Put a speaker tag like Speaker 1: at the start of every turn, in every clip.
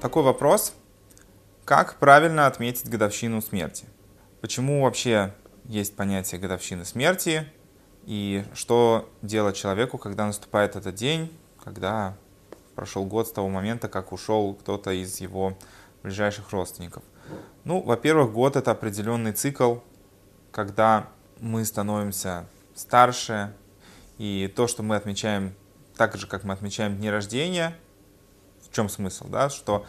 Speaker 1: Такой вопрос. Как правильно отметить годовщину смерти? Почему вообще есть понятие годовщины смерти? И что делать человеку, когда наступает этот день, когда прошел год с того момента, как ушел кто-то из его ближайших родственников? Ну, во-первых, год это определенный цикл, когда мы становимся старше, и то, что мы отмечаем так же, как мы отмечаем дни рождения, в чем смысл, да, что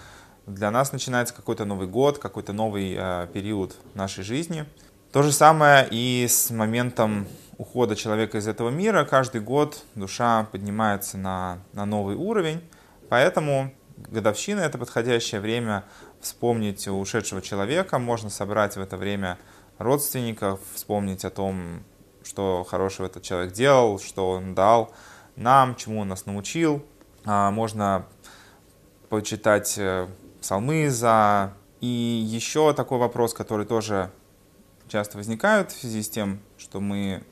Speaker 1: для нас начинается какой-то Новый год, какой-то новый э, период нашей жизни. То же самое и с моментом ухода человека из этого мира. Каждый год душа поднимается на, на новый уровень, поэтому годовщина — это подходящее время вспомнить ушедшего человека, можно собрать в это время родственников, вспомнить о том, что хорошего этот человек делал, что он дал нам, чему он нас научил. А, можно почитать э, псалмы за... И еще такой вопрос, который тоже часто возникает в связи с тем, что мы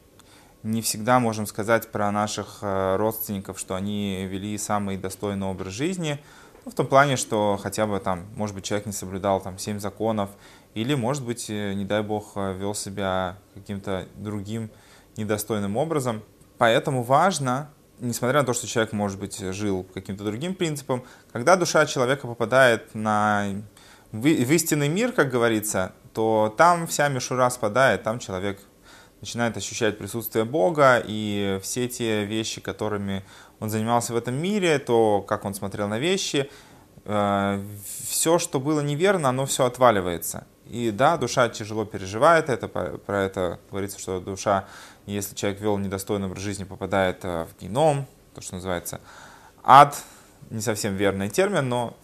Speaker 1: не всегда можем сказать про наших э, родственников, что они вели самый достойный образ жизни. Ну, в том плане, что хотя бы там, может быть, человек не соблюдал там семь законов, или, может быть, э, не дай бог, вел себя каким-то другим недостойным образом. Поэтому важно, несмотря на то, что человек, может быть, жил каким-то другим принципом, когда душа человека попадает на, в, истинный мир, как говорится, то там вся мишура спадает, там человек начинает ощущать присутствие Бога, и все те вещи, которыми он занимался в этом мире, то, как он смотрел на вещи, э, все, что было неверно, оно все отваливается. И да, душа тяжело переживает это, про это говорится, что душа, если человек вел недостойный образ жизни, попадает э, в геном, то, что называется ад, не совсем верный термин, но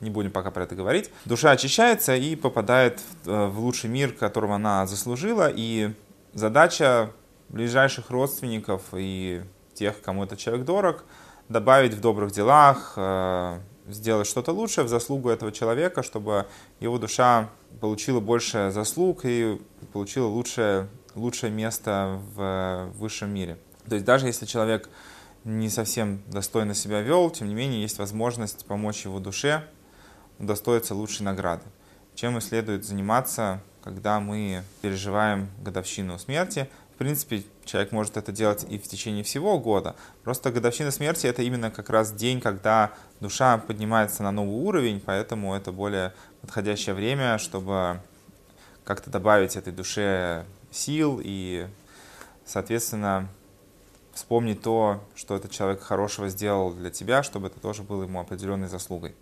Speaker 1: не будем пока про это говорить. Душа очищается и попадает в э, лучший мир, которого она заслужила, и задача ближайших родственников и тех, кому этот человек дорог, добавить в добрых делах, э, сделать что-то лучшее в заслугу этого человека, чтобы его душа получила больше заслуг и получила лучшее, лучшее место в высшем мире. То есть даже если человек не совсем достойно себя вел, тем не менее есть возможность помочь его душе удостоиться лучшей награды. Чем и следует заниматься, когда мы переживаем годовщину смерти – принципе, человек может это делать и в течение всего года. Просто годовщина смерти это именно как раз день, когда душа поднимается на новый уровень, поэтому это более подходящее время, чтобы как-то добавить этой душе сил и, соответственно, вспомнить то, что этот человек хорошего сделал для тебя, чтобы это тоже было ему определенной заслугой.